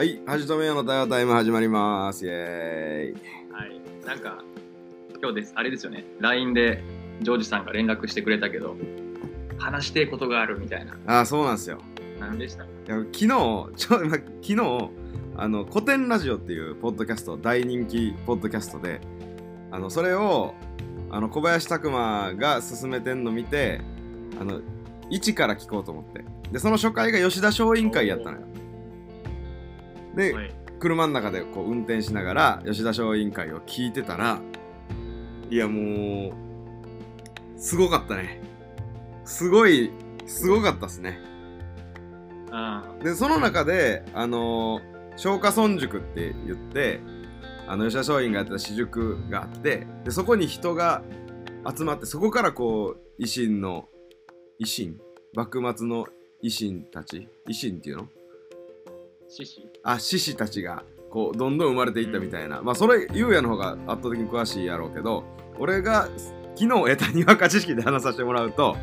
はい、はじとめよの対話タイム始まります。イェーイ。はい。なんか、今日です、あれですよね。LINE でジョージさんが連絡してくれたけど、話してえことがあるみたいな。あー、そうなんですよ。何でした？いや昨日、ちょ、ま、昨日、あの、古典ラジオっていうポッドキャスト、大人気ポッドキャストで、あの、それを、あの、小林拓馬が進めてんの見て、あの、一から聞こうと思って。で、その初回が吉田松陰会やったのよ。で、はい。車の中でこう運転しながら吉田松陰会を聞いてたらいやもうすごかったね。すごいすごかったっすね。あでその中であのー、松下村塾って言ってあの吉田松陰がやってた私塾があってでそこに人が集まってそこからこう維新の維新幕末の維新たち維新っていうの獅子？あ獅子たちがこうどんどん生まれていったみたいな、まあそれゆうやの方が圧倒的に詳しいやろうけど俺が昨日得たにわか知識で話させてもらうと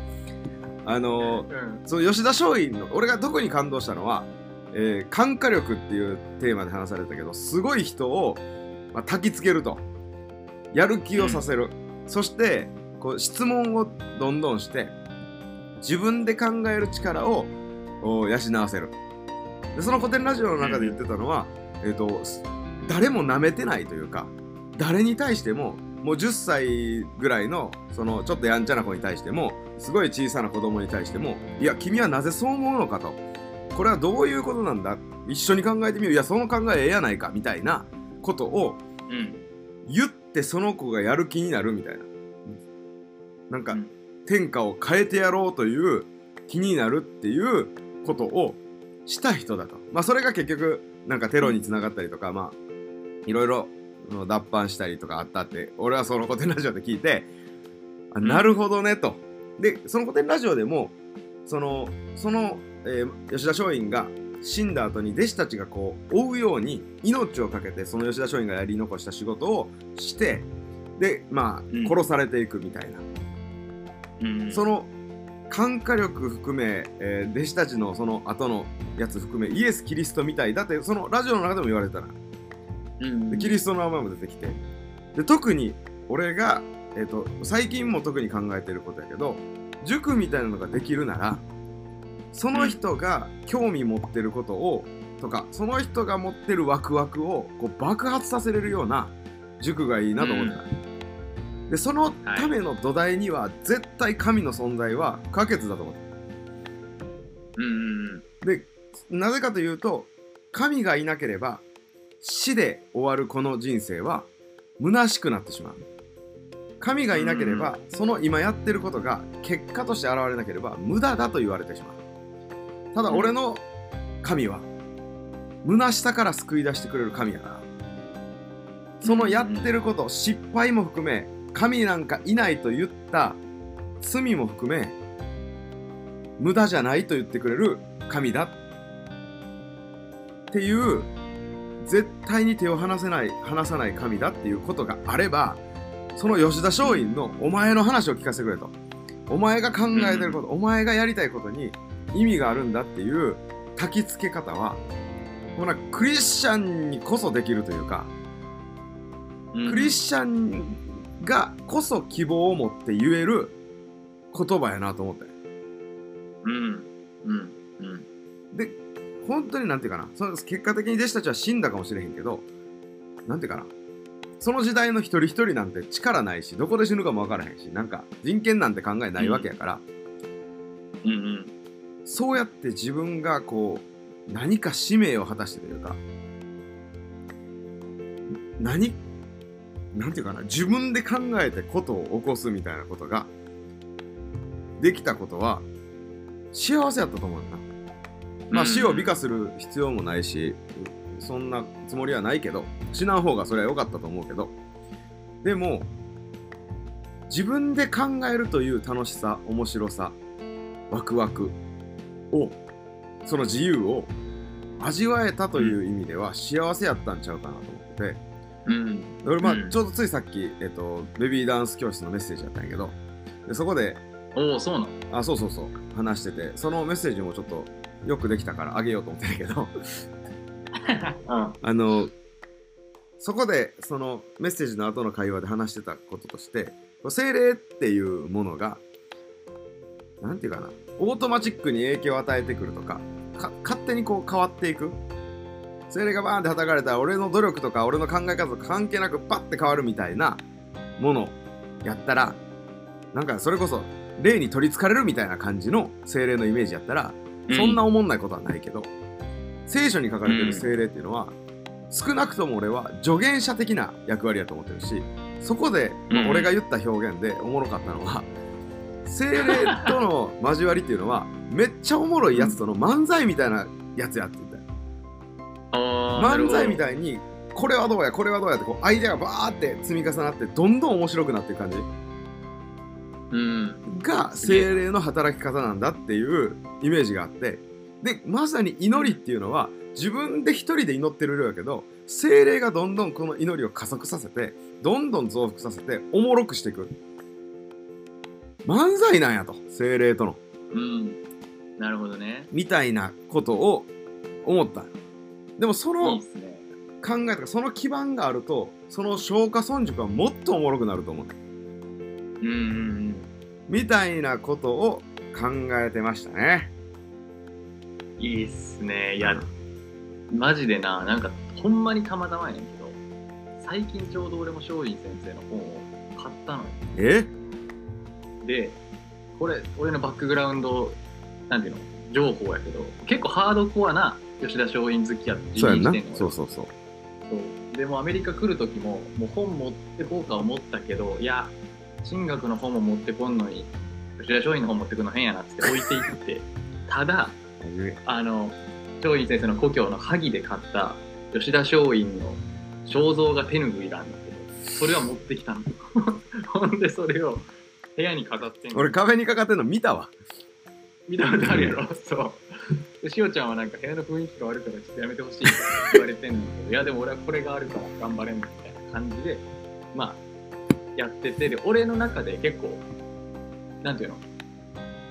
あのうん。その吉田松陰の俺が特に感動したのは、えー感化力っていうテーマで話されたけどすごい人を、まあ、焚きつけると。やる気をさせる、そしてこう質問をどんどんして自分で考える力をお養わせるでその古典ラジオの中で言ってたのは、えー、とす誰も舐めてないというか誰に対してももう10歳ぐらいのそのちょっとやんちゃな子に対してもすごい小さな子供に対してもいや君はなぜそう思うのかと。これはどういうことなんだ？一緒に考えてみよう。いやその考えええやないかみたいなことをうん。言ってその子がやる気になるみたいな。なんかうん。天下を変えてやろうという気になるっていうことをした人だと。まあそれが結局なんかテロにつながったりとかまあいろいろ脱藩したりとかあったって俺はその古典ラジオで聞いてあなるほどねと。でその古典ラジオでもそのその、えー吉田松陰が死んだ後に弟子たちがこう追うように命を懸けてその吉田松陰がやり残した仕事をしてでまあ、うん。殺されていくみたいな。うん。その感化力含め、えー弟子たちのその後のやつ含めイエス・キリストみたいだってそのラジオの中でも言われてたなうん。でキリストの名前も出てきて。で特に俺が、えー、と最近も特に考えてることやけど塾みたいなのができるならその人が興味持ってることをとかその人が持ってるワクワクをこう爆発させれるような塾がいいなと思ってた、でそのための土台には絶対神の存在は不可欠だと思ってうんうんでなぜかというと神がいなければ死で終わるこの人生は虚しくなってしまう。神がいなければその今やってることが結果として現れなければ無駄だと言われてしまう。ただ俺の神は虚しさから救い出してくれる神やから。そのやってること失敗も含め神なんかいないと言った罪も含め無駄じゃないと言ってくれる神だっていう絶対に手を離せない離さない神だっていうことがあればその吉田松陰のお前の話を聞かせてくれとお前が考えてること、お前がやりたいことに意味があるんだっていう焚き付け方はもうなんかクリスチャンにこそできるというかうん。クリスチャンがこそ希望を持って言える言葉やなと思ってうん。うん。うん。で本当になんていうかなその結果的に弟子たちは死んだかもしれへんけどなんていうかなその時代の一人一人なんて力ないしどこで死ぬかも分からへんしなんか人権なんて考えないわけやから、うんうん。そうやって自分がこう何か使命を果たしてというか何なんていうかな自分で考えてことを起こすみたいなことができたことは幸せやったと思うな。まあ死を美化する必要もないしそんなつもりはないけど死なん方がそれは良かったと思うけどでも自分で考えるという楽しさ面白さワクワクをその自由を味わえたという意味では幸せやったんちゃうかなと思っててうん。俺まあうん。ちょうどついさっき、えっと、ベビーダンス教室のメッセージやったんやけどでそこでおお、そうなの？あそうそうそう話しててそのメッセージもちょっとよくできたからあげようと思ってんやけど うん。あのそこでそのメッセージの後の会話で話してたこととして精霊っていうものがなんていうかなオートマチックに影響を与えてくるとかか勝手にこう変わっていく精霊がバーンって叩かれたら俺の努力とか俺の考え方とか関係なくパッて変わるみたいなものやったらなんかそれこそ霊に取りつかれるみたいな感じの精霊のイメージやったらそんな思んないことはないけど、聖書に書かれてる精霊っていうのは、少なくとも俺は助言者的な役割やと思ってるしそこで、ま俺が言った表現でおもろかったのは、精霊との交わりっていうのはめっちゃおもろいやつとの漫才みたいなやつやって漫才みいたいにこれはどうやこれはどうやってこうアイデアがバーって積み重なってどんどん面白くなっていく感じ？うん。が精霊の働き方なんだっていうイメージがあって。でまさに祈りっていうのは自分で一人で祈ってる量やけど精霊がどんどんこの祈りを加速させてどんどん増幅させておもろくしていく。漫才なんやと精霊との。うん。なるほどね。みたいなことを思ったでもそいの考えとかその基盤があるとその消化村塾はもっとおもろくなると思う。うんうんみたいなことを考えてましたね。うんいいっすね。いやマジでななんかほんまにたまたまやねんけど最近ちょうど俺も松陰先生の本を買ったのよ。え？でこれ俺のバックグラウンドなんていうの？情報やけど結構ハードコアな吉田松陰好きやってそうやんそうそうそう。そう。でもアメリカ来る時ももう本持ってこうか思ったけどいや進学の本も持ってこんのに吉田松陰の本持ってくの変やなっつって置いていって。ただあの松陰先生の故郷の萩で買った吉田松陰の肖像画手ぬぐいがあるんだけどそれは持ってきたの。ほんでそれを部屋に飾ってんの。俺壁にかかってんの見たわ。見たことあるやろ。そうでしおちゃんはなんか部屋の雰囲気が悪いからちょっとやめてほしいって言われてんだけどいやでも俺はこれがあるから頑張れんみたいな感じでまあやっててで俺の中で結構なんていうの？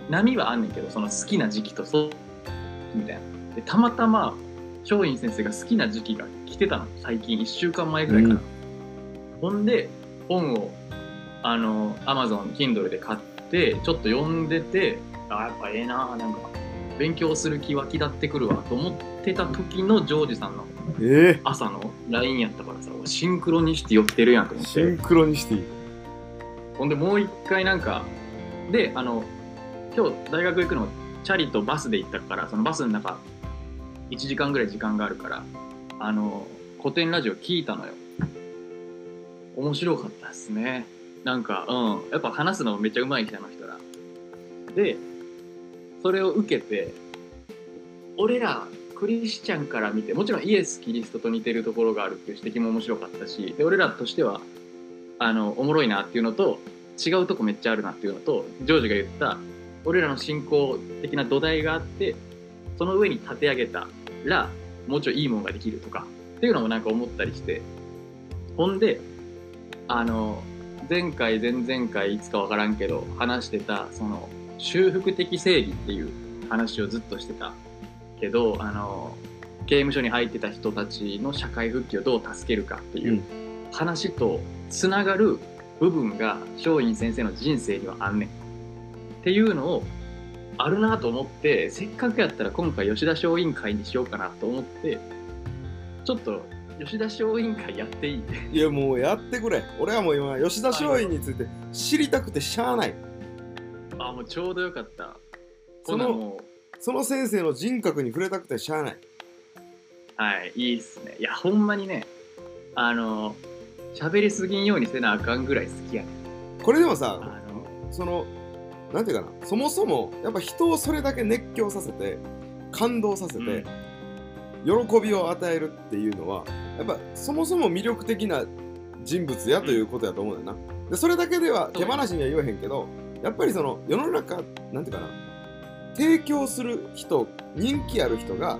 波はあんねんけどその好きな時期とそうみたいな。でたまたま松陰先生が好きな時期が来てたの。最近1週間前ぐらいかな、うん。ほんで本をあの Amazon Kindle で買ってちょっと読んでてあやっぱええななんか勉強する気湧き立ってくるわと思ってた時のジョージさんのえ朝の LINE やったからさシンクロにして寄ってるやんと思ってシンクロにしていい。ほんでもう一回なんかであの今日大学行くのチャリとバスで行ったからそのバスの中1時間ぐらい時間があるからあの古典ラジオ聞いたのよ。面白かったですね。なんかうん。やっぱ話すのめっちゃうまい人あの人ら。でそれを受けて俺らクリスチャンから見てもちろんイエス・キリストと似てるところがあるっていう指摘も面白かったしで俺らとしてはあのおもろいなっていうのと違うとこめっちゃあるなっていうのとジョージが言った俺らの信仰的な土台があってその上に立て上げたらもうちょいいいものができるとかっていうのもなんか思ったりしてほんであの前回前々回いつかわからんけど話してたその修復的正義っていう話をずっとしてたけどあの刑務所に入ってた人たちの社会復帰をどう助けるかっていう話とつながる部分が松陰先生の人生にはあんねんっていうのをあるなと思ってせっかくやったら今回吉田松陰会にしようかなと思ってちょっと吉田松陰会やっていい？いやもうやってくれ。俺はもう今吉田松陰について知りたくてしゃあないあもうちょうどよかった。そのほなもその先生の人格に触れたくてしゃあない。うはいいいっすね。いやほんまにねあの喋りすぎんようにせなあかんぐらい好きやねこれでもさあのそのなんていうかなそもそもやっぱ人をそれだけ熱狂させて感動させて、喜びを与えるっていうのはやっぱそもそも魅力的な人物やということやと思うんだよな。でそれだけでは手放しには言えへんけどやっぱりその世の中なんていうかな提供する人人気ある人が、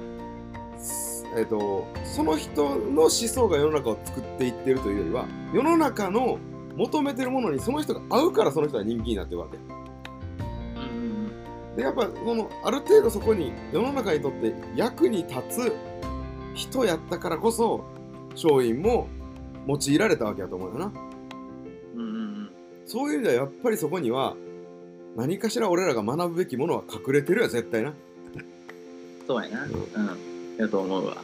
すえー、とその人の思想が世の中を作っていってるというよりは世の中の求めてるものにその人が合うからその人は人気になってるわけ。うん。でやっぱそのある程度そこに世の中にとって役に立つ人やったからこそ松陰も用いられたわけやと思うよな。そういう意味ではやっぱりそこには何かしら俺らが学ぶべきものは隠れてるよ絶対な。そうやな。うん。やと思うわ。